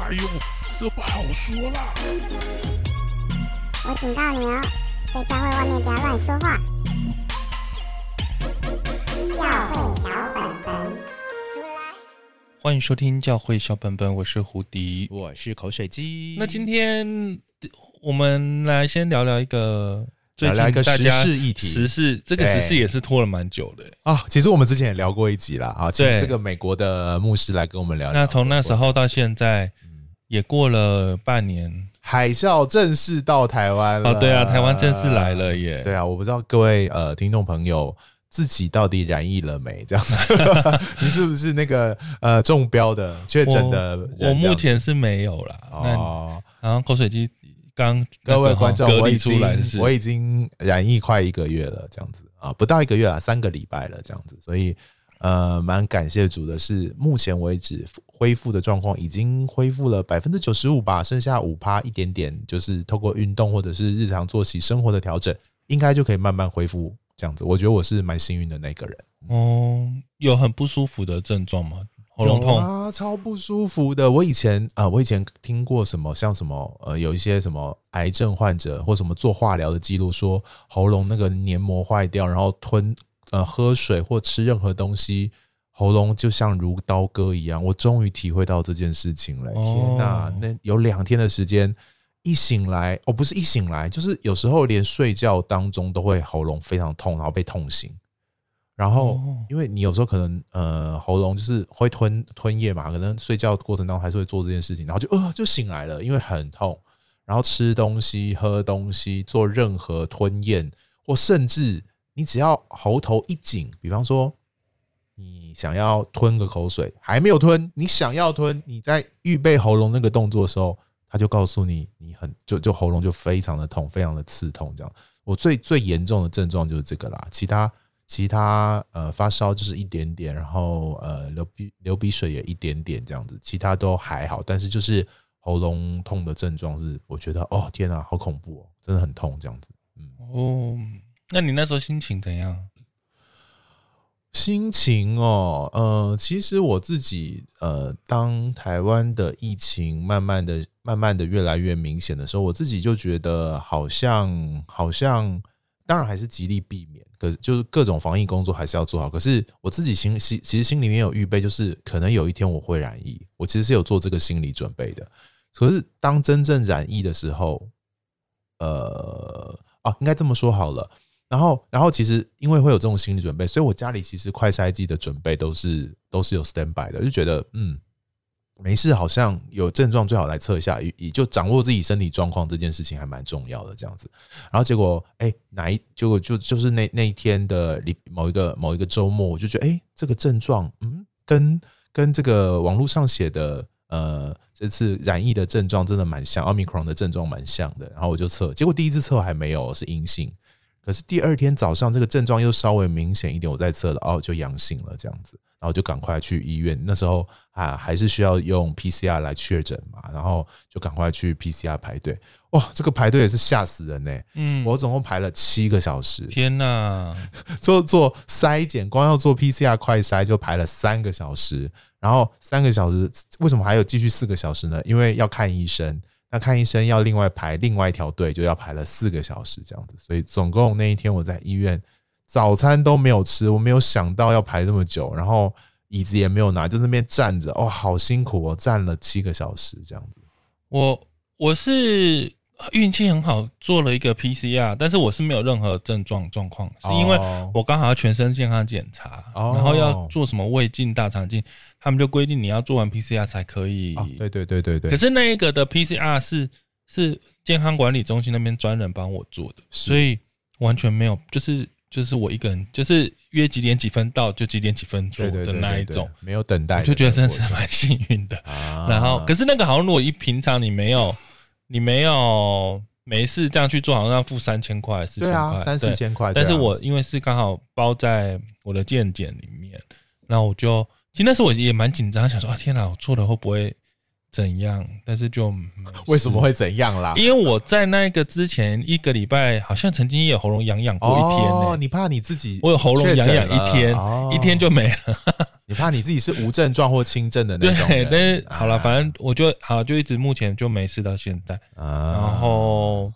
哎呦，这不好说啦！我警告你哦，在教会外面不要乱说话。教会小本本，出来！欢迎收听教会小本本，我是胡迪，我是口水鸡。那今天我们来先聊聊一个。最近来一个时事议题，时事这个时事也是拖了蛮久的啊。其实我们之前也聊过一集了啊，请这个美国的牧师来跟我们聊聊。那从那时候到现在，也过了半年，海啸正式到台湾了。哦，对啊，台湾正式来了耶。对啊，我不知道各位呃听众朋友自己到底染疫了没？这样子，你是不是那个呃中标的确诊的？我目前是没有啦。哦，然后口水鸡。刚各位观众，我已经是我已经染疫快一个月了，这样子啊，不到一个月啊，三个礼拜了，这样子，所以呃，蛮感谢主的是，目前为止恢复的状况已经恢复了百分之九十五吧，剩下五趴一点点，就是透过运动或者是日常作息生活的调整，应该就可以慢慢恢复这样子。我觉得我是蛮幸运的那个人。哦，有很不舒服的症状吗？喉咙痛啊，超不舒服的。我以前啊、呃，我以前听过什么，像什么呃，有一些什么癌症患者或什么做化疗的记录，说喉咙那个黏膜坏掉，然后吞呃喝水或吃任何东西，喉咙就像如刀割一样。我终于体会到这件事情了。天哪，那有两天的时间，一醒来哦，不是一醒来，就是有时候连睡觉当中都会喉咙非常痛，然后被痛醒。然后，因为你有时候可能呃喉咙就是会吞吞咽嘛，可能睡觉过程当中还是会做这件事情，然后就呃就醒来了，因为很痛。然后吃东西、喝东西、做任何吞咽，或甚至你只要喉头一紧，比方说你想要吞个口水还没有吞，你想要吞，你在预备喉咙那个动作的时候，他就告诉你你很就就喉咙就非常的痛，非常的刺痛。这样，我最最严重的症状就是这个啦，其他。其他呃发烧就是一点点，然后呃流鼻流鼻水也一点点这样子，其他都还好，但是就是喉咙痛的症状是，我觉得哦天啊，好恐怖哦，真的很痛这样子。嗯哦，那你那时候心情怎样？心情哦，呃，其实我自己呃，当台湾的疫情慢慢的、慢慢的越来越明显的时候，我自己就觉得好像好像。当然还是极力避免，可是就是各种防疫工作还是要做好。可是我自己心心其实心里面有预备，就是可能有一天我会染疫，我其实是有做这个心理准备的。可是当真正染疫的时候，呃，啊，应该这么说好了。然后，然后其实因为会有这种心理准备，所以我家里其实快筛剂的准备都是都是有 stand by 的，就觉得嗯。没事，好像有症状最好来测一下，也就掌握自己身体状况这件事情还蛮重要的这样子。然后结果，哎，哪一结果就就是那那一天的某一个某一个周末，我就觉得，哎，这个症状，嗯，跟跟这个网络上写的，呃，这次染疫的症状真的蛮像，Omicron 的症状蛮像的。然后我就测，结果第一次测还没有是阴性，可是第二天早上这个症状又稍微明显一点，我再测了，哦，就阳性了这样子。然后就赶快去医院，那时候啊还是需要用 PCR 来确诊嘛，然后就赶快去 PCR 排队。哇，这个排队也是吓死人呢。嗯，我总共排了七个小时。天哪！做做筛检，光要做 PCR 快筛就排了三个小时，然后三个小时为什么还有继续四个小时呢？因为要看医生，那看医生要另外排另外一条队，就要排了四个小时这样子。所以总共那一天我在医院。早餐都没有吃，我没有想到要排这么久，然后椅子也没有拿，就那边站着，哦，好辛苦哦，站了七个小时这样子。我我是运气很好，做了一个 PCR，但是我是没有任何症状状况，是因为我刚好要全身健康检查，然后要做什么胃镜、大肠镜，他们就规定你要做完 PCR 才可以。对对对对对。可是那一个的 PCR 是是健康管理中心那边专人帮我做的，所以完全没有就是。就是我一个人，就是约几点几分到就几点几分做的那一种，没有等待，我就觉得真的是蛮幸运的。然后，可是那个好像如果一平常你没有，你没有没事这样去做，好像要付三千块、四千块、三四千块。但是我因为是刚好包在我的健检里面，然后我就其实那时候我也蛮紧张，想说啊天哪，我做了会不会？怎样？但是就 为什么会怎样啦？因为我在那个之前一个礼拜，好像曾经也有喉咙痒痒过一天哦。你怕你自己？我有喉咙痒痒一天，一天就没了。你怕你自己是无症状或轻症的那种。对，但是好了，啊、反正我就好，就一直目前就没事到现在。啊、然后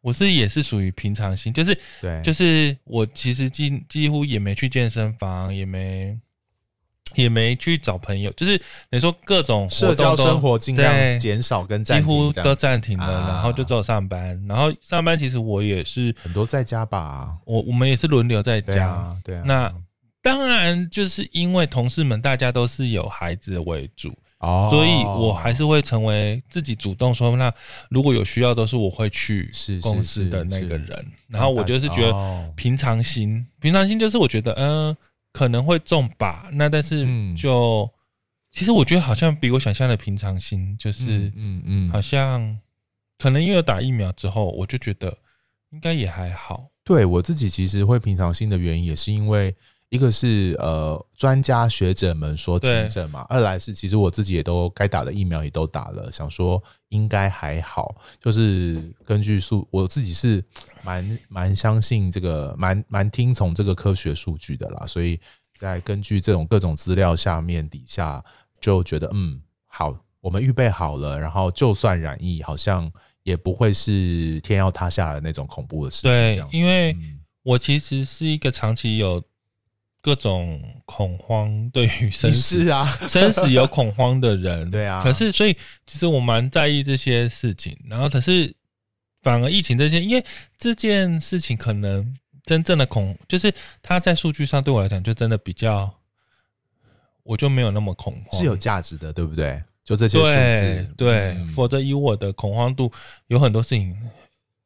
我是也是属于平常心，就是对，就是我其实几几乎也没去健身房，也没。也没去找朋友，就是你说各种社交生活尽量减少跟暂停，几乎都暂停了，啊、然后就只有上班。然后上班其实我也是很多在家吧，我我们也是轮流在家。对啊，对啊。那当然就是因为同事们大家都是有孩子为主，哦，所以我还是会成为自己主动说，那如果有需要，都是我会去公司的那个人。然后我就是觉得平常心，平常心就是我觉得嗯。呃可能会中吧，那但是就、嗯、其实我觉得好像比我想象的平常心，就是嗯嗯，好像可能因为有打疫苗之后，我就觉得应该也还好。对我自己其实会平常心的原因，也是因为一个是呃专家学者们说轻症嘛，二来是其实我自己也都该打的疫苗也都打了，想说应该还好。就是根据数，我自己是。蛮蛮相信这个，蛮蛮听从这个科学数据的啦，所以在根据这种各种资料下面底下，就觉得嗯好，我们预备好了，然后就算染疫，好像也不会是天要塌下的那种恐怖的事情。对，因为我其实是一个长期有各种恐慌，对于生死啊 生死有恐慌的人。对啊，可是所以其实我蛮在意这些事情，然后可是。反而疫情这些，因为这件事情可能真正的恐，就是它在数据上对我来讲就真的比较，我就没有那么恐慌，是有价值的，对不对？就这些数字，对，否则以我的恐慌度，有很多事情，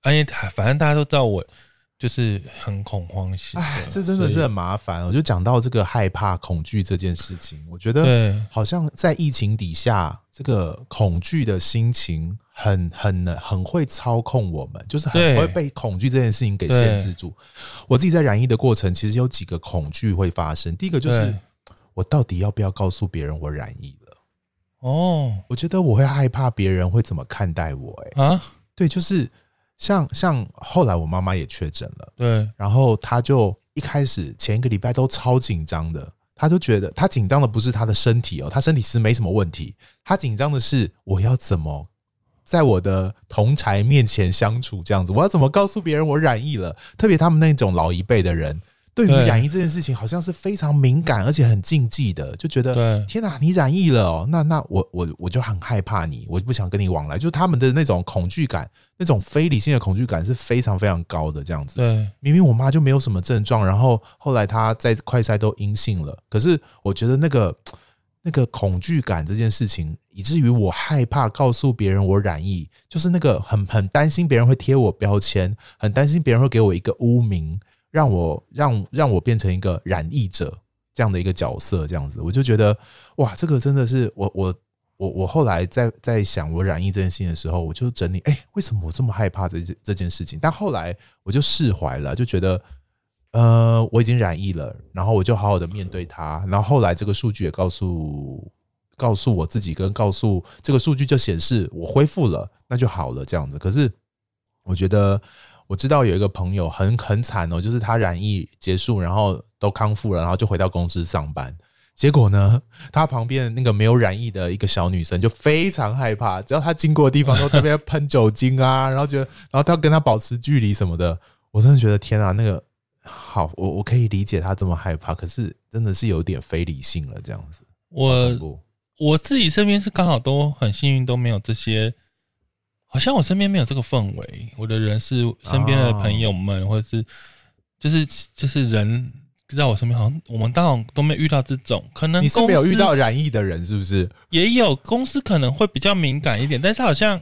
而且反正大家都知道我。就是很恐慌型，哎，这真的是很麻烦。我就讲到这个害怕、恐惧这件事情，我觉得好像在疫情底下，这个恐惧的心情很、很、很会操控我们，就是很会被恐惧这件事情给限制住。我自己在染疫的过程，其实有几个恐惧会发生。第一个就是，我到底要不要告诉别人我染疫了？哦，我觉得我会害怕别人会怎么看待我。哎，啊，对，就是。像像后来我妈妈也确诊了，对，然后她就一开始前一个礼拜都超紧张的，她就觉得她紧张的不是她的身体哦，她身体是没什么问题，她紧张的是我要怎么在我的同才面前相处这样子，我要怎么告诉别人我染疫了，特别他们那种老一辈的人。对于染疫这件事情，好像是非常敏感，而且很禁忌的，就觉得天哪，你染疫了哦，那那我我我就很害怕你，我就不想跟你往来，就是他们的那种恐惧感，那种非理性的恐惧感是非常非常高的这样子。对，明明我妈就没有什么症状，然后后来她在快筛都阴性了，可是我觉得那个那个恐惧感这件事情，以至于我害怕告诉别人我染疫，就是那个很很担心别人会贴我标签，很担心别人会给我一个污名。让我让让我变成一个染疫者这样的一个角色，这样子，我就觉得哇，这个真的是我我我我后来在在想我染疫这件事情的时候，我就整理，哎，为什么我这么害怕这件这件事情？但后来我就释怀了，就觉得呃，我已经染疫了，然后我就好好的面对它。然后后来这个数据也告诉告诉我自己，跟告诉这个数据就显示我恢复了，那就好了，这样子。可是我觉得。我知道有一个朋友很很惨哦，就是他染疫结束，然后都康复了，然后就回到公司上班。结果呢，他旁边那个没有染疫的一个小女生就非常害怕，只要他经过的地方都特别喷酒精啊，然后觉得，然后他要跟他保持距离什么的。我真的觉得天啊，那个好，我我可以理解他这么害怕，可是真的是有点非理性了这样子。我我自己身边是刚好都很幸运，都没有这些。好像我身边没有这个氛围，我的人是身边的朋友们，或者是就是就是人在我身边，好像我们当然都没有遇到这种。可能你是没有遇到染疫的人，是不是？也有公司可能会比较敏感一点，但是好像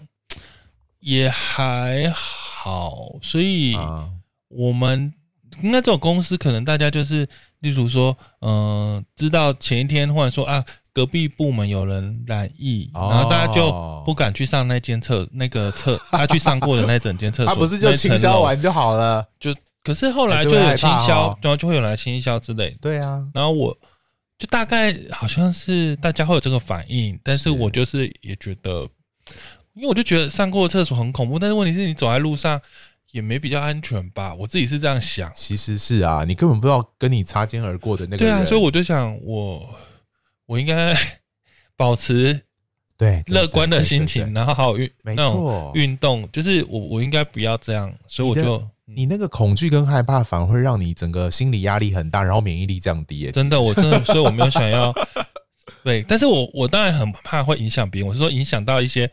也还好。所以我们应该这种公司，可能大家就是，例如说，嗯，知道前一天或者说啊。隔壁部门有人染疫，然后大家就不敢去上那间厕那个厕，他去上过的那整间厕所，他不是就清消完就好了？就可是后来就有清消，然后就会有人来清消之类。对啊，然后我就大概好像是大家会有这个反应，但是我就是也觉得，因为我就觉得上过厕所很恐怖，但是问题是你走在路上也没比较安全吧？我自己是这样想。其实是啊，你根本不知道跟你擦肩而过的那个人。对啊，所以我就想我。我应该 保持对乐观的心情，然后好好运，没错，运动就是我我应该不要这样，所以我就你那个恐惧跟害怕反而会让你整个心理压力很大，然后免疫力降低。真的，我真的，所以我没有想要。对，但是我我当然很怕会影响别人。我是说影响到一些，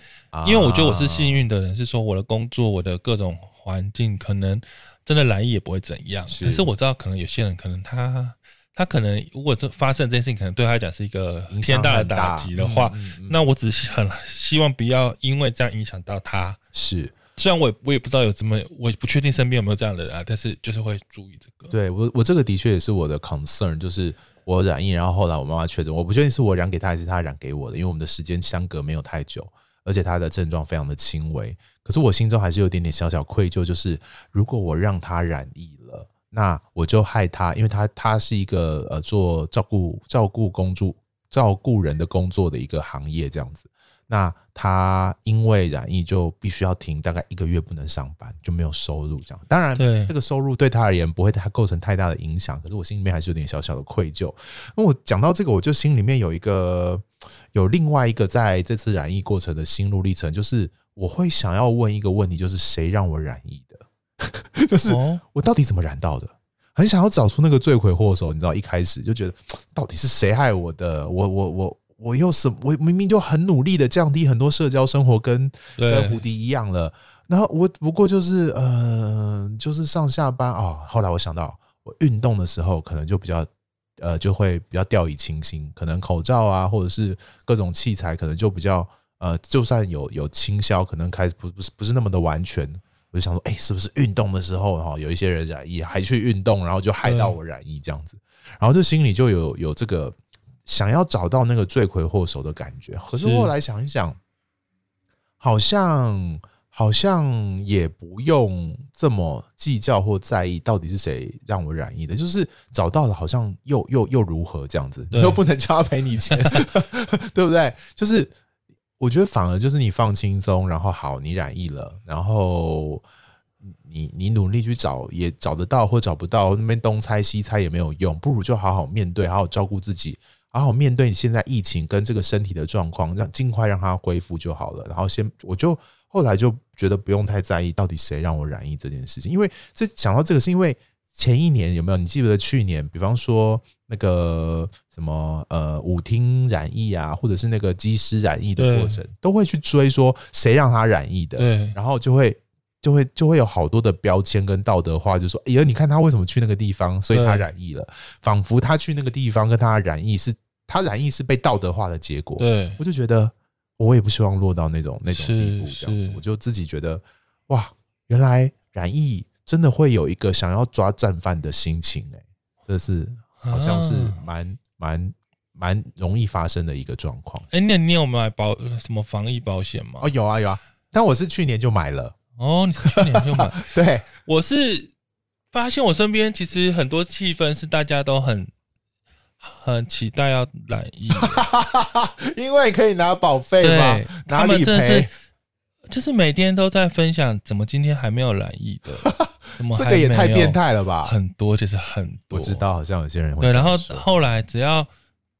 因为我觉得我是幸运的人，是说我的工作、我的各种环境，可能真的来意也不会怎样。可是我知道，可能有些人，可能他他可能如果这发生这件事情，可能对他来讲是一个天大的打击的话，嗯嗯嗯、那我只是很希望不要因为这样影响到他。是，虽然我也我也不知道有这么，我不确定身边有没有这样的人啊，但是就是会注意这个。对我，我这个的确也是我的 concern，就是。我染疫，然后后来我妈妈确诊，我不确定是我染给他还是他染给我的，因为我们的时间相隔没有太久，而且他的症状非常的轻微。可是我心中还是有点点小小愧疚，就是如果我让他染那我就害他，因为他他是一个呃做照顾照顾工作照顾人的工作的一个行业这样子。那他因为染疫就必须要停，大概一个月不能上班，就没有收入。这样，当然，这个收入对他而言不会他构成太大的影响。可是我心里面还是有点小小的愧疚。那我讲到这个，我就心里面有一个有另外一个在这次染疫过程的心路历程，就是我会想要问一个问题，就是谁让我染疫的？就是我到底怎么染到的？很想要找出那个罪魁祸首。你知道，一开始就觉得到底是谁害我的？我我我。我又什？我明明就很努力的降低很多社交生活，跟跟胡迪一样了。然后我不过就是呃，就是上下班啊、哦。后来我想到，我运动的时候可能就比较呃，就会比较掉以轻心，可能口罩啊，或者是各种器材，可能就比较呃，就算有有倾销，可能开始不不是不是那么的完全。我就想说，哎，是不是运动的时候哈，有一些人染疫还去运动，然后就害到我染疫这样子，然后就心里就有有这个。想要找到那个罪魁祸首的感觉，可是后来想一想，好像好像也不用这么计较或在意到底是谁让我染疫的，就是找到了，好像又又又如何这样子，你又不能叫他赔你钱，对不对？就是我觉得反而就是你放轻松，然后好，你染疫了，然后你你努力去找，也找得到或找不到，那边东猜西猜也没有用，不如就好好面对，好好照顾自己。好好面对你现在疫情跟这个身体的状况，让尽快让它恢复就好了。然后先，我就后来就觉得不用太在意到底谁让我染疫这件事情，因为这想到这个是因为前一年有没有？你记不记得去年，比方说那个什么呃舞厅染疫啊，或者是那个机师染疫的过程，都会去追说谁让他染疫的，对，然后就会就会就会有好多的标签跟道德化，就说哎呀，你看他为什么去那个地方，所以他染疫了，仿佛他去那个地方跟他染疫是。他染疫是被道德化的结果，对，我就觉得我也不希望落到那种那种地步，这样子，我就自己觉得哇，原来染疫真的会有一个想要抓战犯的心情，哎，这是好像是蛮蛮蛮容易发生的一个状况。哎，那你有买保什么防疫保险吗？哦，有啊有啊，但我是去年就买了。哦，你是去年就买？对，我是发现我身边其实很多气氛是大家都很。很期待要染疫，因为可以拿保费嘛，拿理赔。就是每天都在分享，怎么今天还没有染疫的？这个也太变态了吧？很多就是很多，我知道，好像有些人会对。然后后来只要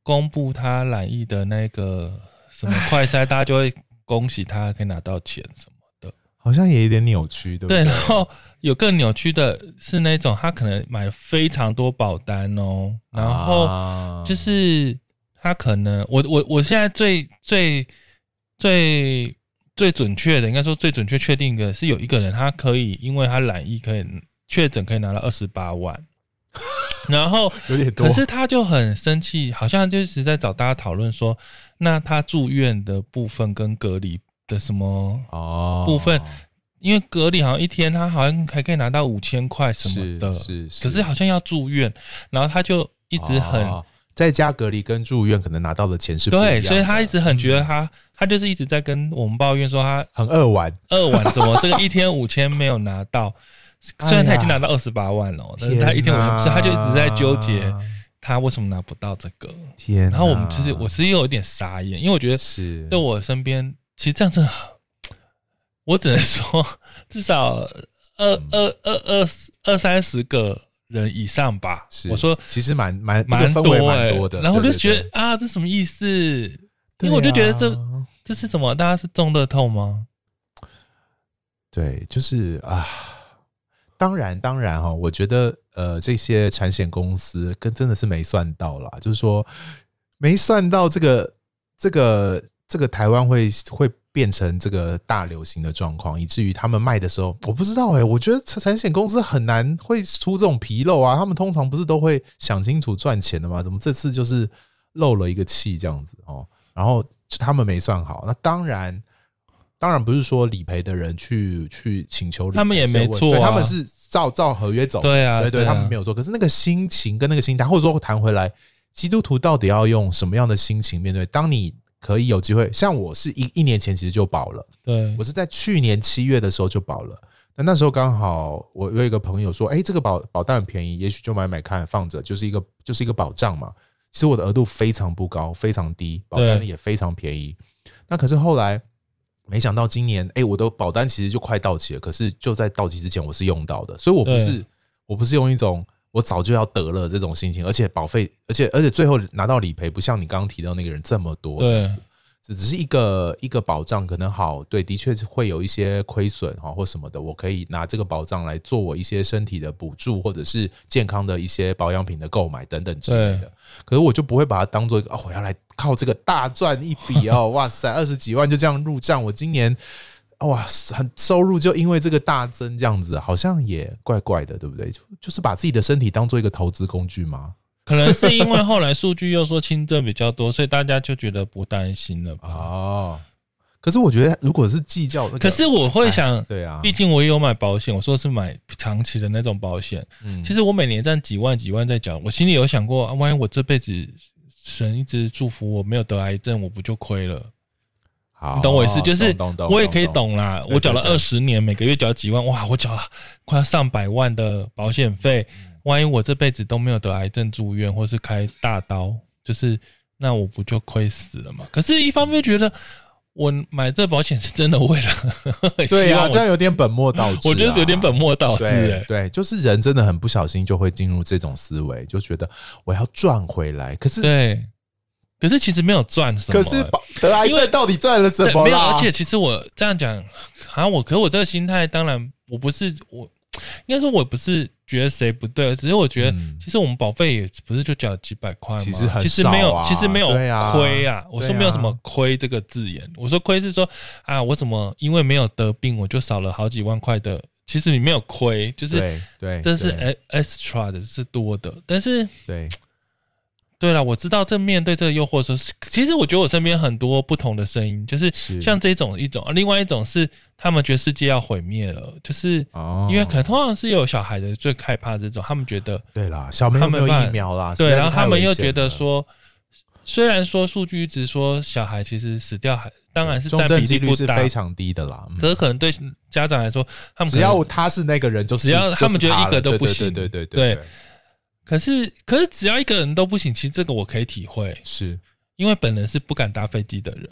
公布他染疫的那个什么快筛，大家就会恭喜他可以拿到钱什么的。好像也有点扭曲，对不对？对，然后有更扭曲的是那种他可能买了非常多保单哦，然后就是他可能我我我现在最最最最准确的，应该说最准确确定的是有一个人，他可以因为他染疫可以确诊可以拿到二十八万，然后有点多，可是他就很生气，好像就是在找大家讨论说，那他住院的部分跟隔离。的什么哦部分？因为隔离好像一天他好像还可以拿到五千块什么的，是是。可是好像要住院，然后他就一直很在家隔离跟住院可能拿到的钱是不一样的。对，所以他一直很觉得他他就是一直在跟我们抱怨说他很二玩，二玩怎么这个一天五千没有拿到？虽然他已经拿到二十八万了，但是他一天五千不是，他就一直在纠结他为什么拿不到这个。天，然后我们其实我其实又有点傻眼，因为我觉得是在我身边。其实这样真的，我只能说至少二二二二二三十个人以上吧。是我说其实蛮蛮蛮多蛮多的，然后我就觉得啊，这什么意思？因为啊我就觉得这这是什么？大家是中乐透吗？对，就是啊，当然当然哈，我觉得呃，这些产险公司跟真的是没算到啦，就是说没算到这个这个这个台湾会会变成这个大流行的状况，以至于他们卖的时候，我不知道哎、欸，我觉得产险公司很难会出这种纰漏啊，他们通常不是都会想清楚赚钱的吗？怎么这次就是漏了一个气这样子哦？然后他们没算好，那当然。当然不是说理赔的人去去请求理赔，他们也没错、啊，他们是照照合约走。对啊，对对，他们没有错。可是那个心情跟那个心态，或者说谈回来，基督徒到底要用什么样的心情面对？当你可以有机会，像我是一一年前其实就保了，对我是在去年七月的时候就保了。那那时候刚好我有一个朋友说，哎，这个保保单很便宜，也许就买买看放着，就是一个就是一个保障嘛。其实我的额度非常不高，非常低，保单也非常便宜。那可是后来。没想到今年，哎、欸，我的保单其实就快到期了。可是就在到期之前，我是用到的，所以我不是我不是用一种我早就要得了这种心情，而且保费，而且而且最后拿到理赔，不像你刚刚提到那个人这么多。对。只只是一个一个保障，可能好对，的确是会有一些亏损哈或什么的，我可以拿这个保障来做我一些身体的补助，或者是健康的一些保养品的购买等等之类的。可是我就不会把它当做一个哦，我要来靠这个大赚一笔哦，哇塞，二十几万就这样入账，我今年哇很收入就因为这个大增这样子，好像也怪怪的，对不对？就就是把自己的身体当做一个投资工具吗？可能是因为后来数据又说轻症比较多，所以大家就觉得不担心了吧？哦，可是我觉得如果是计较那个，可是我会想，对啊，毕竟我也有买保险，我说是买长期的那种保险。嗯，其实我每年赚几万几万在缴，我心里有想过，万一我这辈子神一直祝福我没有得癌症，我不就亏了？好，你懂我意思？就是我也可以懂啦。我缴了二十年，每个月缴几万，哇，我缴了快要上百万的保险费。万一我这辈子都没有得癌症住院，或是开大刀，就是那我不就亏死了吗？可是，一方面觉得我买这保险是真的为了，对啊，这样有点本末倒置，啊。我觉得有点本末倒置。对，就是人真的很不小心就会进入这种思维，就觉得我要赚回来。可是，对，可是其实没有赚什么，欸。可是得癌症到底赚了什么？没有，而且其实我这样讲，好像我，可是我这个心态，当然我不是我。应该说，我不是觉得谁不对，只是我觉得，其实我们保费也不是就缴几百块吗？其实很其实没有，其实没有亏啊，啊。我说没有什么亏这个字眼，我说亏是说啊，我怎么因为没有得病，我就少了好几万块的？其实你没有亏，就是对，这是 extra 的是多的，但是对。对了，我知道正面对这个诱惑的时候，其实我觉得我身边很多不同的声音，就是像这种一种，另外一种是他们觉得世界要毁灭了，就是因为可能通常是有小孩的最害怕这种，他们觉得对啦，小朋友没有疫苗啦，对，然后他们又觉得说，虽然说数据一直说小孩其实死掉还当然是占比例不大，非常低的啦，可是可能对家长来说，他们只要他是那个人，就是只要他们觉得一个都不行，对对对对。可是，可是只要一个人都不行，其实这个我可以体会，是。因为本人是不敢搭飞机的人，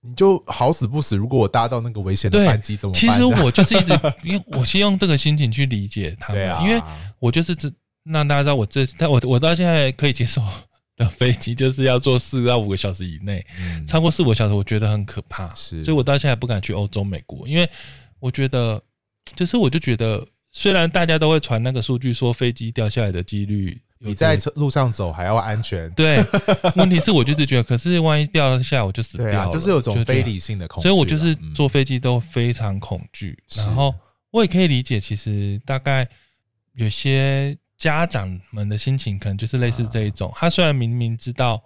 你就好死不死，如果我搭到那个危险的班机怎么办？其实我就是一直，因为我先用这个心情去理解他们，因为我就是这让大家知道我这，但我我到现在可以接受的飞机就是要坐四到五个小时以内，超过四五个小时我觉得很可怕，是，所以我到现在不敢去欧洲、美国，因为我觉得，就是我就觉得。虽然大家都会传那个数据，说飞机掉下来的几率比在路上走还要安全。对，问题是我就是觉得，可是万一掉下来我就死掉了，啊、就是有种非理性的恐惧。所以我就是坐飞机都非常恐惧。嗯、然后我也可以理解，其实大概有些家长们的心情，可能就是类似这一种。啊、他虽然明明知道，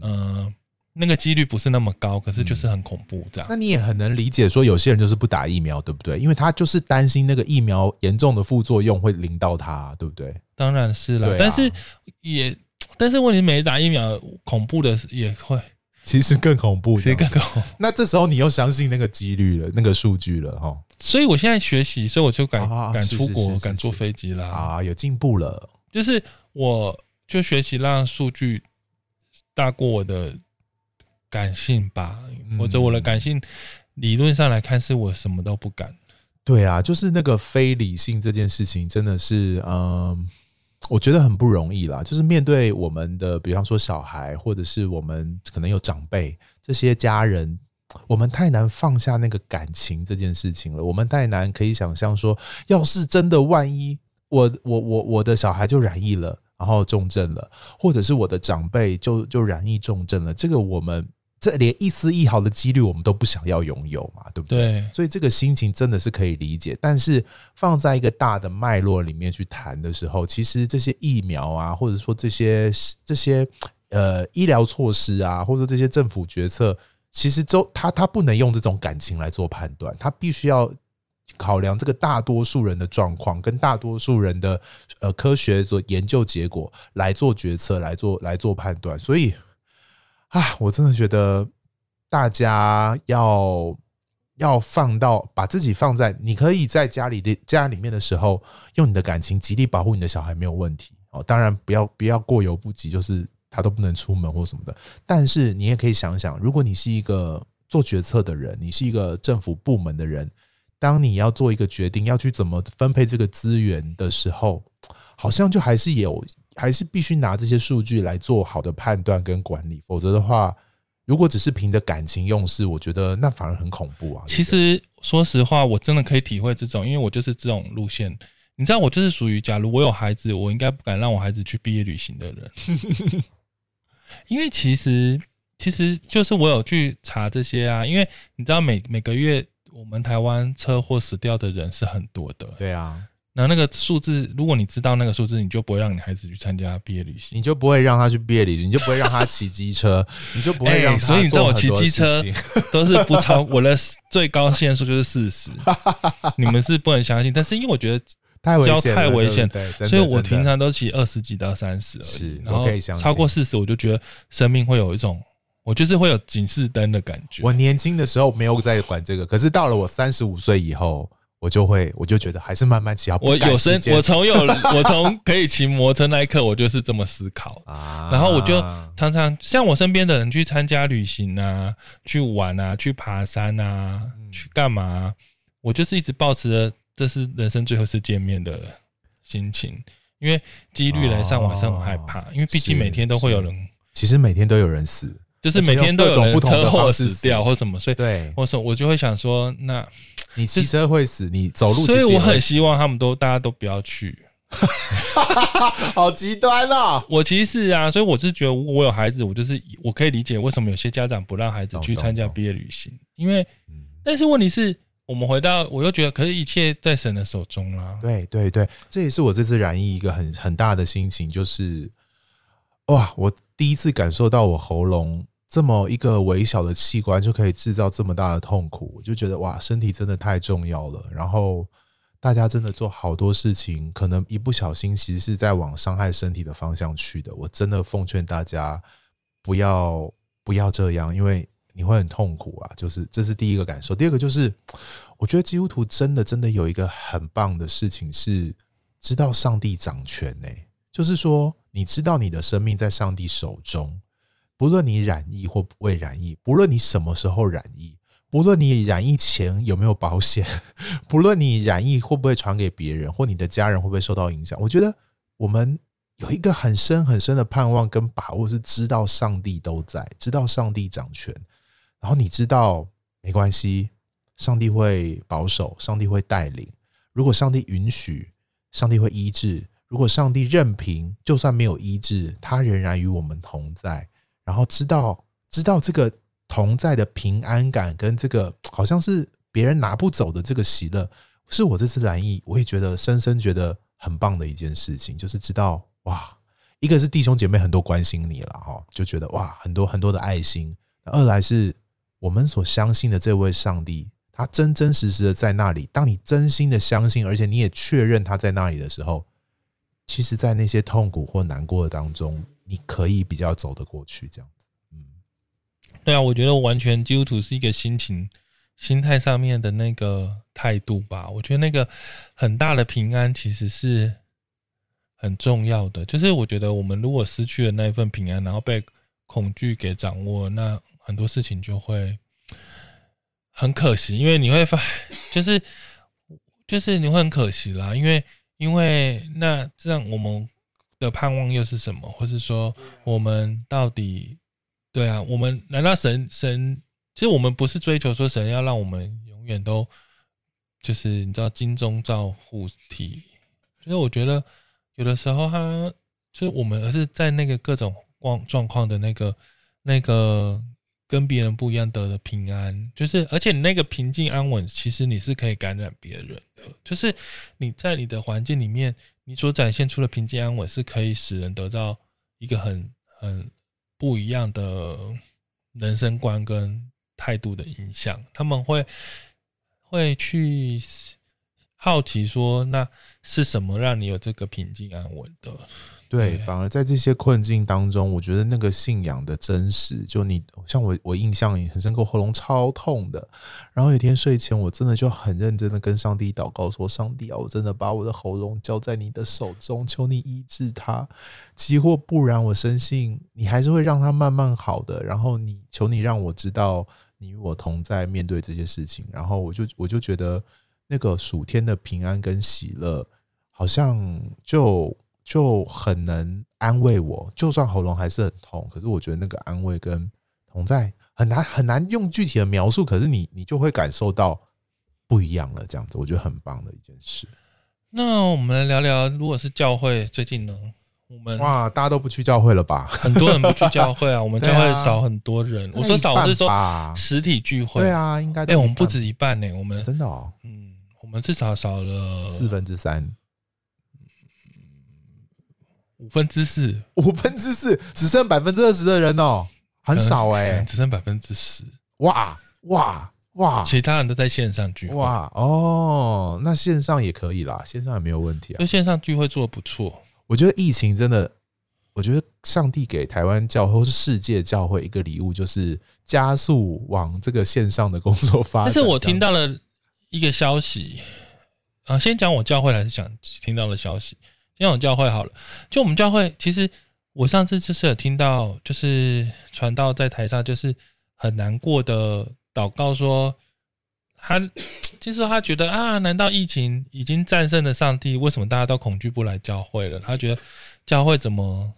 嗯、呃。那个几率不是那么高，可是就是很恐怖这样。那你也很能理解，说有些人就是不打疫苗，对不对？因为他就是担心那个疫苗严重的副作用会淋到他，对不对？当然是了，但是也，但是问题没打疫苗，恐怖的也会，其实更恐怖，其实更恐怖。那这时候你又相信那个几率了，那个数据了哈。所以我现在学习，所以我就敢敢出国，敢坐飞机了啊，有进步了。就是我就学习让数据大过我的。感性吧，或者我的感性理论上来看，是我什么都不敢。对啊，就是那个非理性这件事情，真的是，嗯，我觉得很不容易啦。就是面对我们的，比方说小孩，或者是我们可能有长辈这些家人，我们太难放下那个感情这件事情了。我们太难可以想象说，要是真的万一我我我我的小孩就染疫了，然后重症了，或者是我的长辈就就染疫重症了，这个我们。这连一丝一毫的几率我们都不想要拥有嘛，对不对？对，所以这个心情真的是可以理解。但是放在一个大的脉络里面去谈的时候，其实这些疫苗啊，或者说这些这些呃医疗措施啊，或者这些政府决策，其实都他他不能用这种感情来做判断，他必须要考量这个大多数人的状况跟大多数人的呃科学所研究结果来做决策，来做来做判断，所以。啊，我真的觉得大家要要放到把自己放在你可以在家里的家里面的时候，用你的感情极力保护你的小孩没有问题哦。当然不要不要过犹不及，就是他都不能出门或什么的。但是你也可以想想，如果你是一个做决策的人，你是一个政府部门的人，当你要做一个决定，要去怎么分配这个资源的时候，好像就还是有。还是必须拿这些数据来做好的判断跟管理，否则的话，如果只是凭着感情用事，我觉得那反而很恐怖啊。其实说实话，我真的可以体会这种，因为我就是这种路线。你知道，我就是属于假如我有孩子，我应该不敢让我孩子去毕业旅行的人。因为其实其实就是我有去查这些啊，因为你知道每每个月我们台湾车祸死掉的人是很多的。对啊。那那个数字，如果你知道那个数字，你就不会让你孩子去参加毕业旅行，你就不会让他去毕业旅行，你就不会让他骑机车，你就不会让他、欸。所以你知道我骑机车都是不超我的最高限速就是四十，你们是不能相信，但是因为我觉得太危险，太危险，对，所以我平常都骑二十几到三十而已。是，然后超过四十，我就觉得生命会有一种，我就是会有警示灯的感觉。我年轻的时候没有在管这个，可是到了我三十五岁以后。我就会，我就觉得还是慢慢骑好。我有生，我从有，我从可以骑摩托车那一刻，我就是这么思考。啊，然后我就常常像我身边的人去参加旅行啊，去玩啊，去爬山啊，去干嘛？我就是一直保持着这是人生最后一次见面的心情，因为几率来上我是很害怕，因为毕竟每天都会有人，其实每天都有人死，就是每天都有人车祸死掉或什么，所以对，我说我就会想说那。你骑车会死，你走路，所以我很希望他们都大家都不要去，好极端啊！我其实是啊，所以我是觉得如果我有孩子，我就是我可以理解为什么有些家长不让孩子去参加毕业旅行，因为，但是问题是我们回到，我又觉得，可是一切在神的手中啦。对对对，这也是我这次染疫一个很很大的心情，就是哇，我第一次感受到我喉咙。这么一个微小的器官就可以制造这么大的痛苦，我就觉得哇，身体真的太重要了。然后大家真的做好多事情，可能一不小心其实是在往伤害身体的方向去的。我真的奉劝大家不要不要这样，因为你会很痛苦啊。就是这是第一个感受。第二个就是，我觉得基督徒真的真的有一个很棒的事情是知道上帝掌权呢，就是说你知道你的生命在上帝手中。不论你染疫或未染疫，不论你什么时候染疫，不论你染疫前有没有保险，不论你染疫会不会传给别人，或你的家人会不会受到影响，我觉得我们有一个很深很深的盼望跟把握，是知道上帝都在，知道上帝掌权，然后你知道没关系，上帝会保守，上帝会带领。如果上帝允许，上帝会医治；如果上帝任凭，就算没有医治，他仍然与我们同在。然后知道知道这个同在的平安感，跟这个好像是别人拿不走的这个喜乐，是我这次来意，我也觉得深深觉得很棒的一件事情，就是知道哇，一个是弟兄姐妹很多关心你了哈，就觉得哇，很多很多的爱心；二来是我们所相信的这位上帝，他真真实实的在那里。当你真心的相信，而且你也确认他在那里的时候，其实，在那些痛苦或难过的当中。你可以比较走得过去，这样子，嗯，对啊，我觉得完全基督徒是一个心情、心态上面的那个态度吧。我觉得那个很大的平安其实是很重要的。就是我觉得我们如果失去了那一份平安，然后被恐惧给掌握，那很多事情就会很可惜。因为你会发，就是就是你会很可惜啦。因为因为那这样我们。的盼望又是什么？或是说，我们到底对啊？我们难道神神？其实我们不是追求说神要让我们永远都就是你知道金钟罩护体。就是我觉得有的时候他就是我们，而是在那个各种状状况的那个那个跟别人不一样得的平安，就是而且你那个平静安稳，其实你是可以感染别人的。就是你在你的环境里面，你所展现出的平静安稳，是可以使人得到一个很很不一样的人生观跟态度的影响。他们会会去。好奇说，那是什么让你有这个平静安稳的？对，反而在这些困境当中，我觉得那个信仰的真实，就你像我，我印象也很深刻，喉咙超痛的。然后有一天睡前，我真的就很认真的跟上帝祷告说：“上帝啊，我真的把我的喉咙交在你的手中，求你医治它。即或不然，我深信你还是会让它慢慢好的。然后你求你让我知道你与我同在，面对这些事情。然后我就我就觉得。”那个暑天的平安跟喜乐，好像就就很能安慰我。就算喉咙还是很痛，可是我觉得那个安慰跟同在很难很难用具体的描述。可是你你就会感受到不一样了，这样子我觉得很棒的一件事。那我们来聊聊，如果是教会最近呢？我们哇，大家都不去教会了吧？很多人不去教会啊。我们教会少很多人。我说少，我是说实体聚会。对啊，应该哎、欸，我们不止一半呢。我们真的哦，嗯。我们至少少了四分之三，五分之四，五分之四，只剩百分之二十的人哦，很少哎、欸，只剩百分之十，哇哇哇！其他人都在线上聚会，哇哦，那线上也可以啦，线上也没有问题啊，就线上聚会做得不错。我觉得疫情真的，我觉得上帝给台湾教会或是世界教会一个礼物，就是加速往这个线上的工作发展。但是我听到了。一个消息啊，先讲我教会还是讲听到的消息？先讲教会好了。就我们教会，其实我上次就是有听到，就是传道在台上就是很难过的祷告说，他就是他觉得啊，难道疫情已经战胜了上帝？为什么大家都恐惧不来教会了？他觉得教会怎么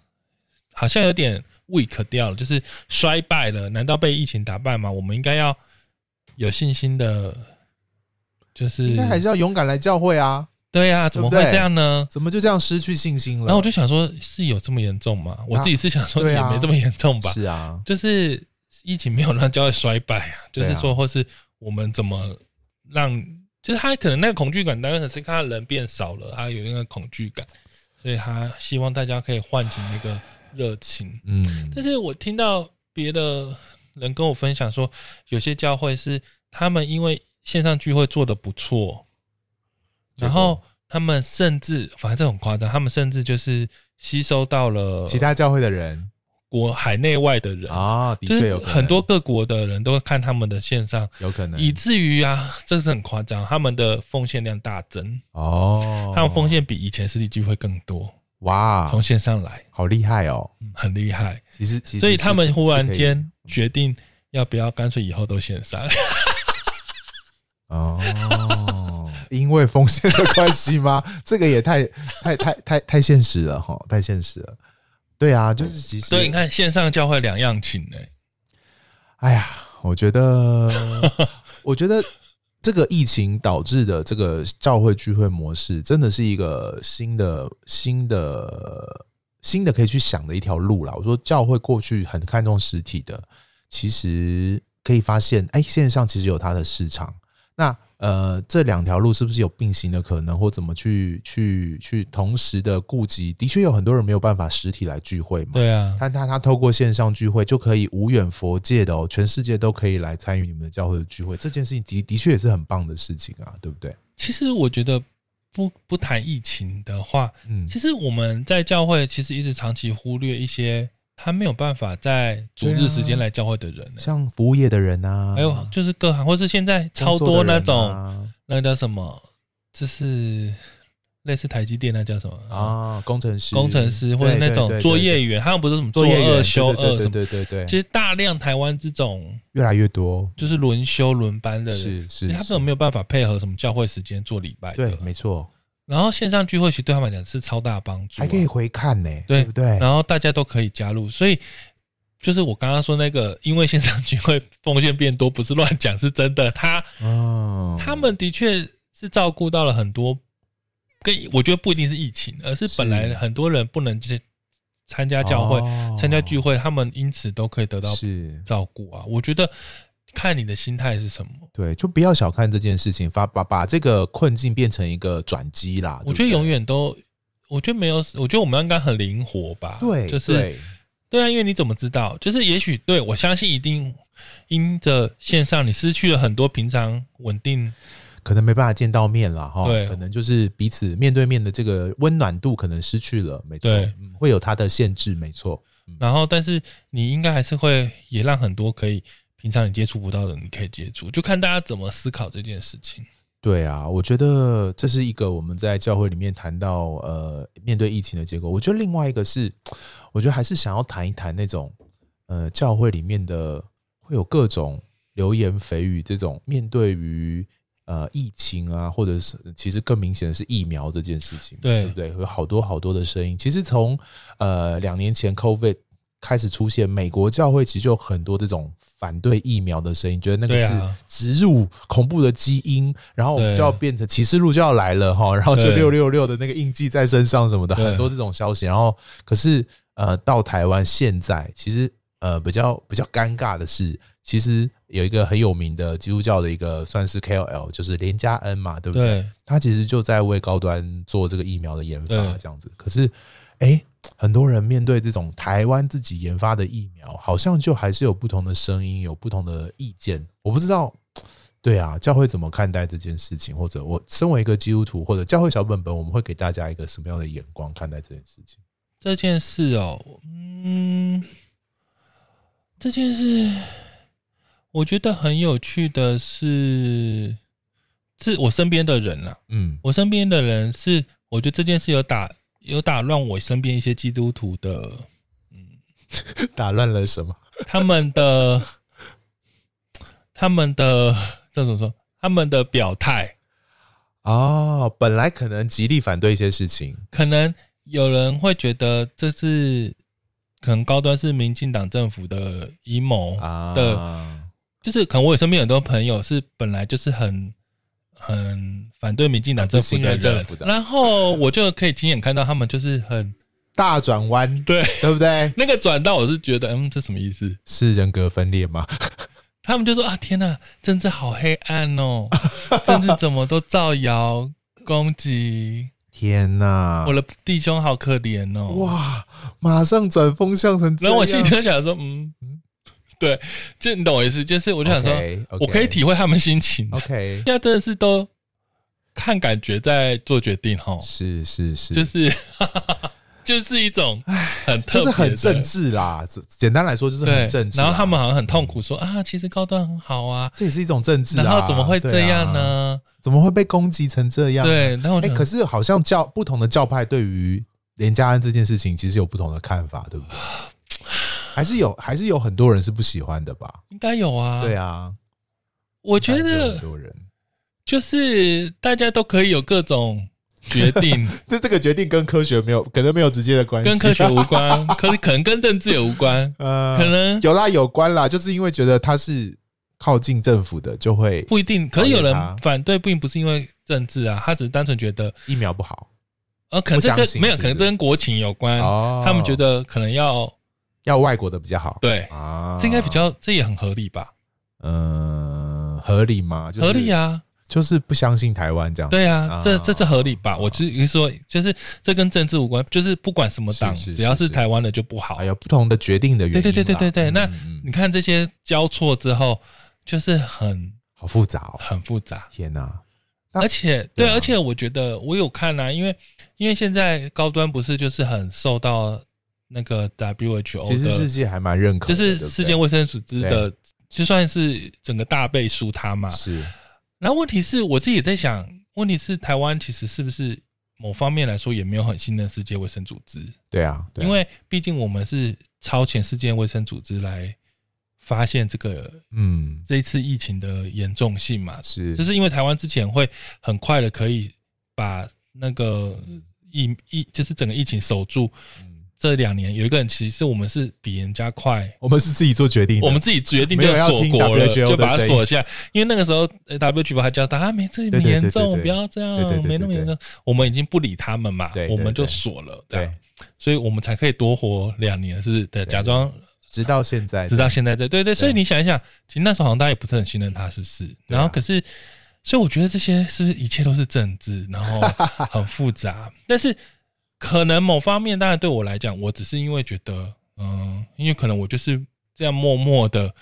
好像有点 weak 掉了，就是衰败了？难道被疫情打败吗？我们应该要有信心的。就是应该还是要勇敢来教会啊！对呀、啊，怎么会这样呢？怎么就这样失去信心了？然后我就想说，是有这么严重吗？我自己是想说，也没这么严重吧。是啊，就是疫情没有让教会衰败啊，就是说，或是我们怎么让，就是他可能那个恐惧感，当然是看到人变少了，他有那个恐惧感，所以他希望大家可以唤起那个热情。嗯，但是我听到别的人跟我分享说，有些教会是他们因为。线上聚会做的不错，然后他们甚至，反正这很夸张，他们甚至就是吸收到了其他教会的人，国海内外的人。啊，的确有很多各国的人都会看他们的线上，有可能，以至于啊，这是很夸张，他们的奉献量大增。哦，他们奉献比以前实体聚会更多，哇，从线上来，好厉害哦，很厉害，其实，其实，所以他们忽然间决定要不要干脆以后都线上。哦，因为风险的关系吗？这个也太太太太太现实了哈，太现实了。对啊，就是其实，所以你看线上教会两样情呢。哎呀，我觉得，我觉得这个疫情导致的这个教会聚会模式，真的是一个新的、新的、新的可以去想的一条路啦。我说教会过去很看重实体的，其实可以发现，哎，线上其实有它的市场。那呃，这两条路是不是有并行的可能，或怎么去去去同时的顾及？的确有很多人没有办法实体来聚会嘛。对啊，但他他透过线上聚会就可以无远佛界的哦，全世界都可以来参与你们的教会的聚会。这件事情的的确也是很棒的事情啊，对不对？其实我觉得不不谈疫情的话，嗯，其实我们在教会其实一直长期忽略一些。他没有办法在主日时间来教会的人，像服务业的人啊，还有就是各行，或是现在超多那种，那个叫什么？就是类似台积电那叫什么啊？工程师、工程师或者那种作业员，他们不是什么做二休二什么？对对对，其实大量台湾这种越来越多，就是轮休轮班的人，是是，他根本没有办法配合什么教会时间做礼拜。对，没错。然后线上聚会其实对他们来讲是超大帮助，还可以回看呢，对，对不对？然后大家都可以加入，所以就是我刚刚说那个，因为线上聚会奉献变多，不是乱讲，是真的。他，哦，他们的确是照顾到了很多，跟我觉得不一定是疫情，而是本来很多人不能去参加教会、参加聚会，他们因此都可以得到照顾啊。我觉得。看你的心态是什么？对，就不要小看这件事情，把把把这个困境变成一个转机啦。我觉得永远都，我觉得没有，我觉得我们应该很灵活吧。对，就是对，对啊，因为你怎么知道？就是也许对我相信一定因着线上，你失去了很多平常稳定，可能没办法见到面了哈。对，可能就是彼此面对面的这个温暖度可能失去了，没错，对，会有它的限制，没错。然后，但是你应该还是会也让很多可以。平常你接触不到的，你可以接触，就看大家怎么思考这件事情。对啊，我觉得这是一个我们在教会里面谈到呃面对疫情的结果。我觉得另外一个是，我觉得还是想要谈一谈那种呃教会里面的会有各种流言蜚语，这种面对于呃疫情啊，或者是其实更明显的是疫苗这件事情，对，对不对？有好多好多的声音。其实从呃两年前 COVID 开始出现，美国教会其实就有很多这种反对疫苗的声音，觉得那个是植入恐怖的基因，然后我们就要变成启示录就要来了哈，然后就六六六的那个印记在身上什么的，很多这种消息。然后可是呃，到台湾现在其实呃比较比较尴尬的是，其实有一个很有名的基督教的一个算是 KOL，就是连家恩嘛，对不对？他其实就在为高端做这个疫苗的研发这样子。可是哎。很多人面对这种台湾自己研发的疫苗，好像就还是有不同的声音，有不同的意见。我不知道，对啊，教会怎么看待这件事情？或者我身为一个基督徒，或者教会小本本，我们会给大家一个什么样的眼光看待这件事情？这件事哦，嗯，这件事我觉得很有趣的是，是我身边的人啊，嗯，我身边的人是，我觉得这件事有打。有打乱我身边一些基督徒的，嗯，打乱了什么？他们的，他们的这怎么说？他们的表态哦，本来可能极力反对一些事情，可能有人会觉得这是可能高端是民进党政府的阴谋的，啊、就是可能我有身边很多朋友是本来就是很。很反对民进党政府的政府的，然后我就可以亲眼看到他们就是很大转弯，对对不对？那个转到我是觉得，嗯，这什么意思？是人格分裂吗？他们就说啊，天哪，政治好黑暗哦，政治怎么都造谣攻击？天哪，我的弟兄好可怜哦！哇，马上转风向成这样，然后我心里就想说，嗯。对，就你懂我意思，就是我就想说，okay, okay, 我可以体会他们心情。OK，现在真的是都看感觉在做决定哈。是是是，就是 就是一种很特就是很政治啦。简单来说就是很政治。然后他们好像很痛苦说，说啊，其实高端很好啊，这也是一种政治啊。然后怎么会这样呢？啊、怎么会被攻击成这样？对，然后哎、欸，可是好像教不同的教派对于连家安这件事情，其实有不同的看法，对不对？还是有，还是有很多人是不喜欢的吧？应该有啊。对啊，我觉得很多人就是大家都可以有各种决定，这这个决定跟科学没有，可能没有直接的关系，跟科学无关，可是可能跟政治也无关。呃，可能有啦，有关啦，就是因为觉得他是靠近政府的，就会不一定。可是有人反对，并不是因为政治啊，他只是单纯觉得疫苗不好。呃，可能这跟没有，可能这跟国情有关。他们觉得可能要。要外国的比较好，对啊，这应该比较，这也很合理吧？嗯，合理吗？合理啊，就是不相信台湾这样。对啊，这这这合理吧？我就是说，就是这跟政治无关，就是不管什么党，只要是台湾的就不好。还有不同的决定的原因。对对对对对对。那你看这些交错之后，就是很好复杂，很复杂。天哪！而且对，而且我觉得我有看啊，因为因为现在高端不是就是很受到。那个 WHO 其实世界还蛮认可，就是世界卫生组织的，就算是整个大背书他嘛。是。然后问题是我自己也在想，问题是台湾其实是不是某方面来说也没有很信任世界卫生组织？对啊，因为毕竟我们是超前世界卫生组织来发现这个，嗯，这一次疫情的严重性嘛。是。就是因为台湾之前会很快的可以把。那个疫疫就是整个疫情守住。这两年有一个人，其实我们是比人家快。我们是自己做决定的，我们自己决定就锁国了，就把它锁下。因为那个时候 WHO 还叫大家没这么严重，不要这样，没那么严重。我们已经不理他们嘛，我们就锁了。对，所以我们才可以多活两年，是的，假装直到现在，直到现在，对对对。所以你想一想，其实那时候好像大家也不是很信任他，是不是？然后可是，所以我觉得这些是不是一切都是政治，然后很复杂，但是。可能某方面，当然对我来讲，我只是因为觉得，嗯，因为可能我就是这样默默的，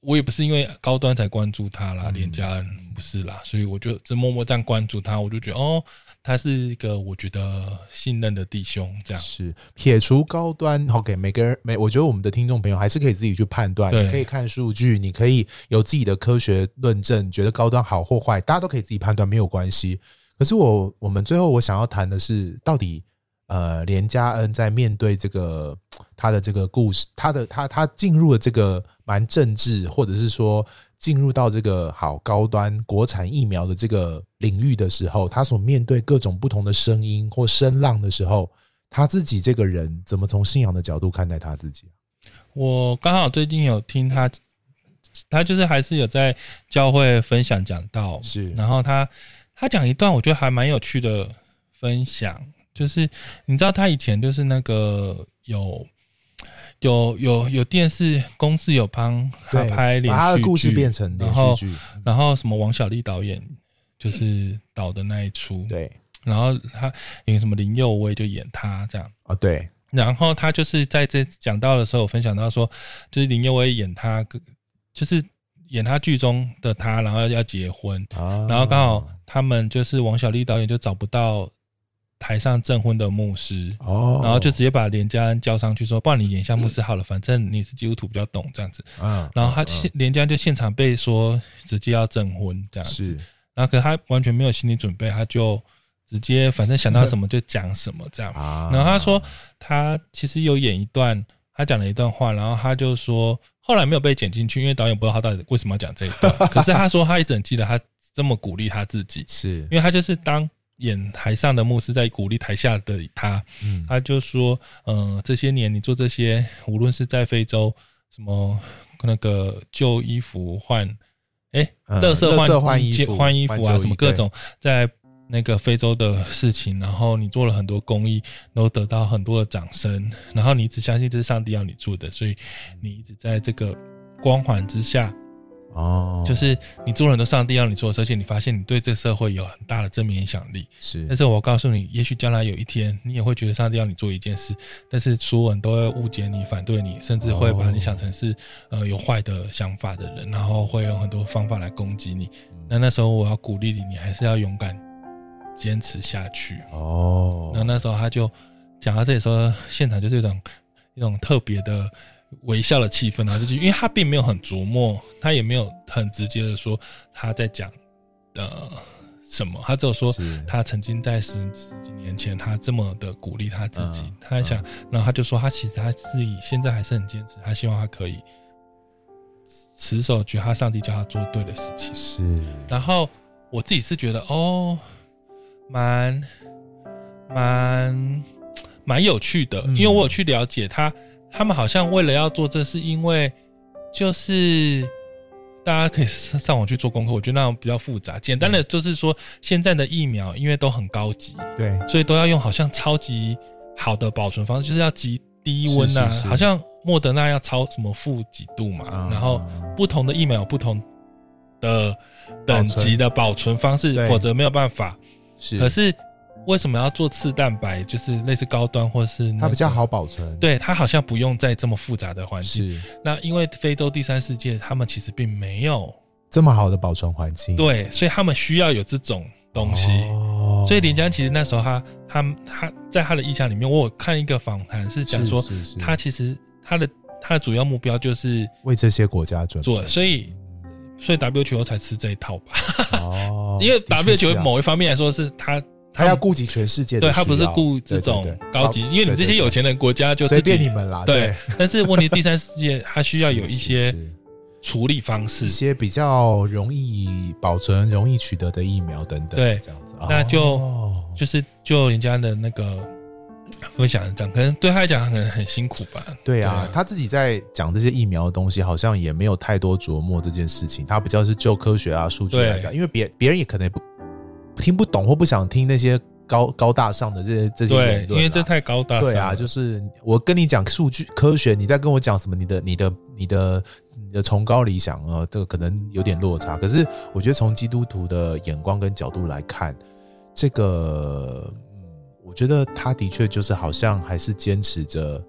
我也不是因为高端才关注他啦，连家人不是啦，所以我就这默默这样关注他，我就觉得，哦，他是一个我觉得信任的弟兄，这样是撇除高端，OK，每个人每，我觉得我们的听众朋友还是可以自己去判断，你可以看数据，你可以有自己的科学论证，觉得高端好或坏，大家都可以自己判断，没有关系。可是我我们最后我想要谈的是，到底。呃，连家恩在面对这个他的这个故事，他的他他进入了这个蛮政治，或者是说进入到这个好高端国产疫苗的这个领域的时候，他所面对各种不同的声音或声浪的时候，他自己这个人怎么从信仰的角度看待他自己？我刚好最近有听他，他就是还是有在教会分享讲道，是，然后他他讲一段，我觉得还蛮有趣的分享。就是你知道他以前就是那个有有有有电视公司有帮他拍连续剧，故事变成连续剧，然后什么王小利导演就是导的那一出，对，然后他演什么林佑威就演他这样啊，对，然后他就是在这讲到的时候分享到说，就是林佑威演他，就是演他剧中的他，然后要结婚，然后刚好他们就是王小利导演就找不到。台上证婚的牧师，哦，然后就直接把连家恩叫上去说：“不然你演一下牧师好了，反正你是基督徒比较懂这样子。”嗯，然后他现连家恩就现场被说直接要证婚这样子，然后可是他完全没有心理准备，他就直接反正想到什么就讲什么这样。然后他说他其实有演一段，他讲了一段话，然后他就说后来没有被剪进去，因为导演不知道他到底为什么要讲这一段。可是他说他一直很记得他这么鼓励他自己，是因为他就是当。演台上的牧师在鼓励台下的他，他就说：“嗯，这些年你做这些，无论是在非洲，什么那个旧衣服换，哎，乐色换换衣服换衣服啊，什么各种在那个非洲的事情，然后你做了很多公益，然后得到很多的掌声，然后你一直相信这是上帝要你做的，所以你一直在这个光环之下。”哦，就是你做了很多上帝让你做的，事情你发现你对这社会有很大的正面影响力。是，但是我告诉你，也许将来有一天，你也会觉得上帝要你做一件事，但是所有人都会误解你、反对你，甚至会把你想成是呃有坏的想法的人，然后会用很多方法来攻击你。那那时候我要鼓励你，你还是要勇敢坚持下去。哦，那那时候他就讲到这里说，现场就是一种一种特别的。微笑的气氛啊，就是因为他并没有很琢磨，他也没有很直接的说他在讲呃什么，他只有说他曾经在十十几年前，他这么的鼓励他自己，他还想，然后他就说他其实他自己现在还是很坚持，他希望他可以持守，觉得他上帝叫他做对的事情。是，然后我自己是觉得哦，蛮蛮蛮有趣的，因为我有去了解他。他们好像为了要做这，是因为就是大家可以上网去做功课。我觉得那种比较复杂。简单的就是说，现在的疫苗因为都很高级，对，所以都要用好像超级好的保存方式，就是要极低温呐。好像莫德纳要超什么负几度嘛，然后不同的疫苗有不同的等级的保存方式，否则没有办法。是，可是。为什么要做次蛋白？就是类似高端，或是它比较好保存。对，它好像不用在这么复杂的环境。是。那因为非洲第三世界，他们其实并没有这么好的保存环境。对，所以他们需要有这种东西。哦。所以林江其实那时候他他他在他的意象里面，我有看一个访谈是讲说，他其实他的他的主要目标就是为这些国家准备做，所以所以 WHO 才吃这一套吧。哦。因为 WHO 某一方面来说是他。他要顾及全世界的，对，他不是顾这种高级，因为你们这些有钱的国家就随便你们啦。对，但是问题第三世界，他需要有一些处理方式，一些比较容易保存、容易取得的疫苗等等，对，这样子，那就、哦、就是就人家的那个分享这样，可能对他来讲可能很辛苦吧。对啊，他自己在讲这些疫苗的东西，好像也没有太多琢磨这件事情，他比较是就科学啊、数据来讲，因为别别人也可能不听不懂或不想听那些。高高大上的这些这些言论、啊，因为这太高大上。对啊，就是我跟你讲数据科学，你在跟我讲什么？你的你的你的你的崇高理想啊，这个可能有点落差。可是我觉得从基督徒的眼光跟角度来看，这个，嗯，我觉得他的确就是好像还是坚持着，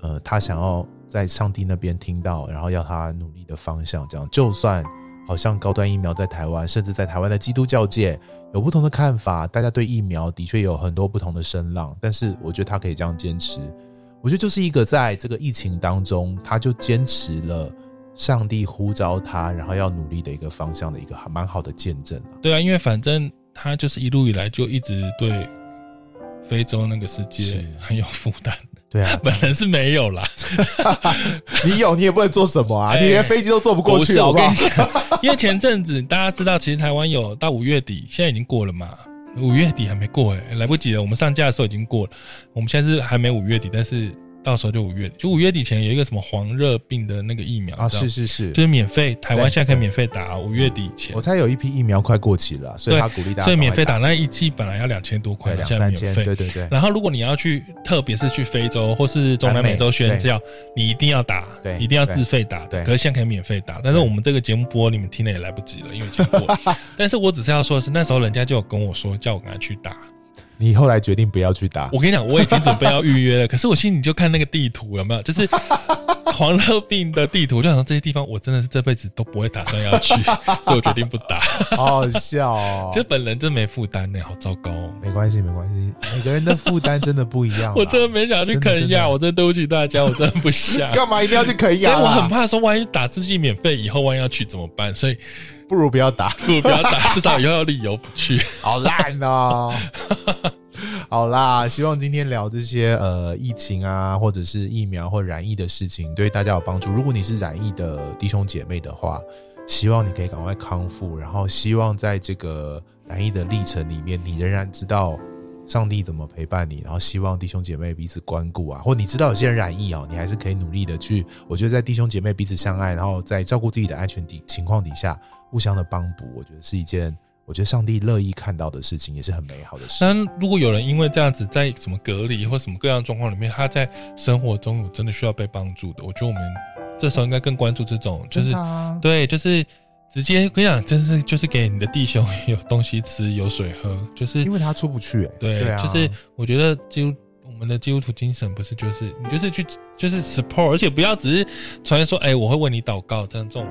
呃，他想要在上帝那边听到，然后要他努力的方向。这样，就算。好像高端疫苗在台湾，甚至在台湾的基督教界有不同的看法。大家对疫苗的确有很多不同的声浪，但是我觉得他可以这样坚持，我觉得就是一个在这个疫情当中，他就坚持了上帝呼召他，然后要努力的一个方向的一个还蛮好的见证。对啊，因为反正他就是一路以来就一直对非洲那个世界很有负担。对啊，本人是没有啦。你有，你也不能做什么啊！欸、你连飞机都坐不过去好不好？我跟你讲，因为前阵子大家知道，其实台湾有到五月底，现在已经过了嘛。五月底还没过哎、欸，来不及了。我们上架的时候已经过了，我们现在是还没五月底，但是。到时候就五月底，就五月底前有一个什么黄热病的那个疫苗啊，是是是，就是免费，台湾现在可以免费打。五月底前，我猜有一批疫苗快过期了，所以他鼓励大家，所以免费打那一剂本来要两千多块，两三千，对对对。然后如果你要去，特别是去非洲或是中南美洲宣教，你一定要打，对，一定要自费打，对。可是现在可以免费打，但是我们这个节目播你们听了也来不及了，因为已经过。但是我只是要说的是，那时候人家就有跟我说，叫我赶快去打。你后来决定不要去打？我跟你讲，我已经准备要预约了。可是我心里就看那个地图有没有，就是黄热病的地图，就想说这些地方我真的是这辈子都不会打算要去，所以我决定不打。好好笑哦，就本人真没负担呢，好糟糕哦。没关系，没关系，每个人的负担真的不一样。我真的没想去肯亚，我真的对不起大家，我真的不想。干嘛一定要去肯亚？所以我很怕说，万一打这剂免费以后，万一要去怎么办？所以。不如不要打，不如不要打，至少以后有理由不去。好烂哦！好啦，希望今天聊这些呃疫情啊，或者是疫苗或染疫的事情，对大家有帮助。如果你是染疫的弟兄姐妹的话，希望你可以赶快康复。然后，希望在这个染疫的历程里面，你仍然知道上帝怎么陪伴你。然后，希望弟兄姐妹彼此关顾啊，或你知道有些人染疫哦，你还是可以努力的去。我觉得在弟兄姐妹彼此相爱，然后在照顾自己的安全底情况底下。互相的帮补，我觉得是一件我觉得上帝乐意看到的事情，也是很美好的事。但如果有人因为这样子在什么隔离或什么各样状况里面，他在生活中有真的需要被帮助的，我觉得我们这时候应该更关注这种，就是对，就是直接跟你讲，真是就是给你的弟兄 有东西吃，有水喝，就是因为他出不去，哎，对，就是我觉得基督我们的基督徒精神不是就是你就是去就是 support，而且不要只是传说，哎，我会为你祷告这样这种。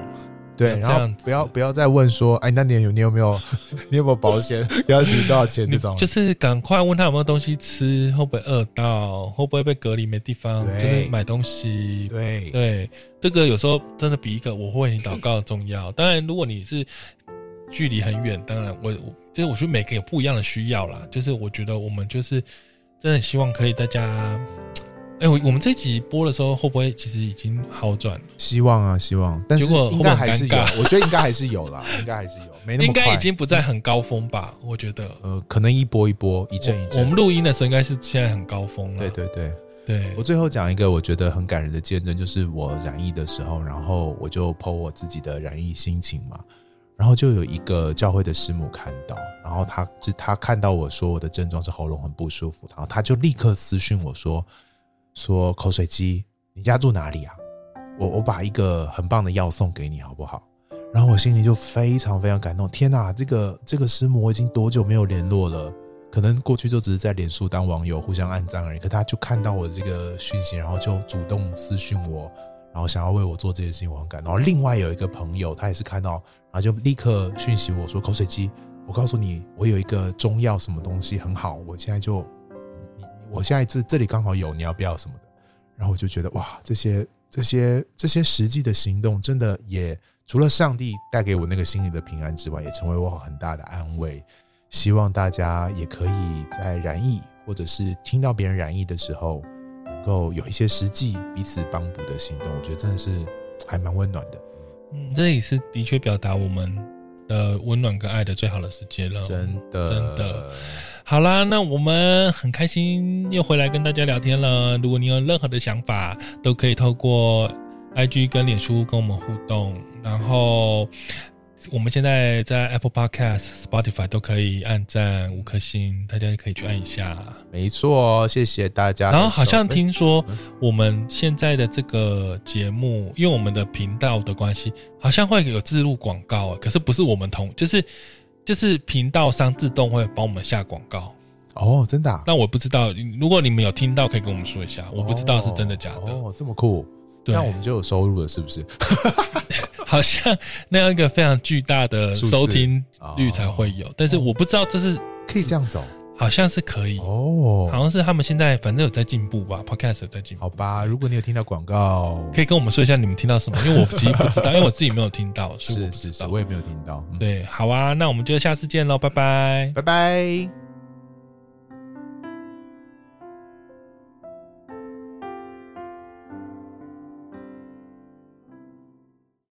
对，然后不要不要再问说，哎，那你有你有没有 你有没有保险？要你多少钱这种？就是赶快问他有没有东西吃，会不会饿到，会不会被隔离没地方，就是买东西。对对，这个有时候真的比一个我会为你祷告重要。当然，如果你是距离很远，当然我我就是我觉得每个有不一样的需要啦。就是我觉得我们就是真的希望可以大家。哎，我我们这集播的时候会不会其实已经好转了？希望啊，希望。但是应该还是有，我觉得应该还是有啦，应该还是有，没那么快。应该已经不在很高峰吧？我觉得，呃，可能一波一波，一阵一阵。我们录音的时候应该是现在很高峰了。对对对对。我最后讲一个我觉得很感人的见证，就是我染疫的时候，然后我就 po 我自己的染疫心情嘛，然后就有一个教会的师母看到，然后他他看到我说我的症状是喉咙很不舒服，然后他就立刻私讯我说。说口水鸡，你家住哪里啊？我我把一个很棒的药送给你，好不好？然后我心里就非常非常感动。天哪，这个这个师母我已经多久没有联络了？可能过去就只是在脸书当网友，互相按赞而已。可他就看到我的这个讯息，然后就主动私讯我，然后想要为我做这件事情，我很感动。然后另外有一个朋友，他也是看到，然后就立刻讯息我说：“口水鸡，我告诉你，我有一个中药，什么东西很好，我现在就。”我下一次这里刚好有，你要不要什么的？然后我就觉得哇，这些这些这些实际的行动，真的也除了上帝带给我那个心里的平安之外，也成为我很大的安慰。希望大家也可以在染疫，或者是听到别人染疫的时候，能够有一些实际彼此帮补的行动。我觉得真的是还蛮温暖的。嗯，这也是的确表达我们的温暖跟爱的最好的时间了。真的，真的。好啦，那我们很开心又回来跟大家聊天了。如果你有任何的想法，都可以透过 IG 跟脸书跟我们互动。然后我们现在在 Apple Podcast、Spotify 都可以按赞五颗星，大家可以去按一下。没错，谢谢大家。然后好像听说我们现在的这个节目，因为我们的频道的关系，好像会有置入广告，可是不是我们同，就是。就是频道商自动会帮我们下广告哦，真的、啊？那我不知道，如果你们有听到，可以跟我们说一下。我不知道是真的假的。哦，哦这么酷，对，那我们就有收入了，是不是？好像那样一个非常巨大的收听率才会有，但是我不知道这是可以这样走。好像是可以哦，好像是他们现在反正有在进步吧，Podcast 有在进步。好吧，如果你有听到广告，可以跟我们说一下你们听到什么，因为我其实不知道，因为我自己没有听到。是是是，我也没有听到。对，好啊，那我们就下次见喽，拜拜，拜拜。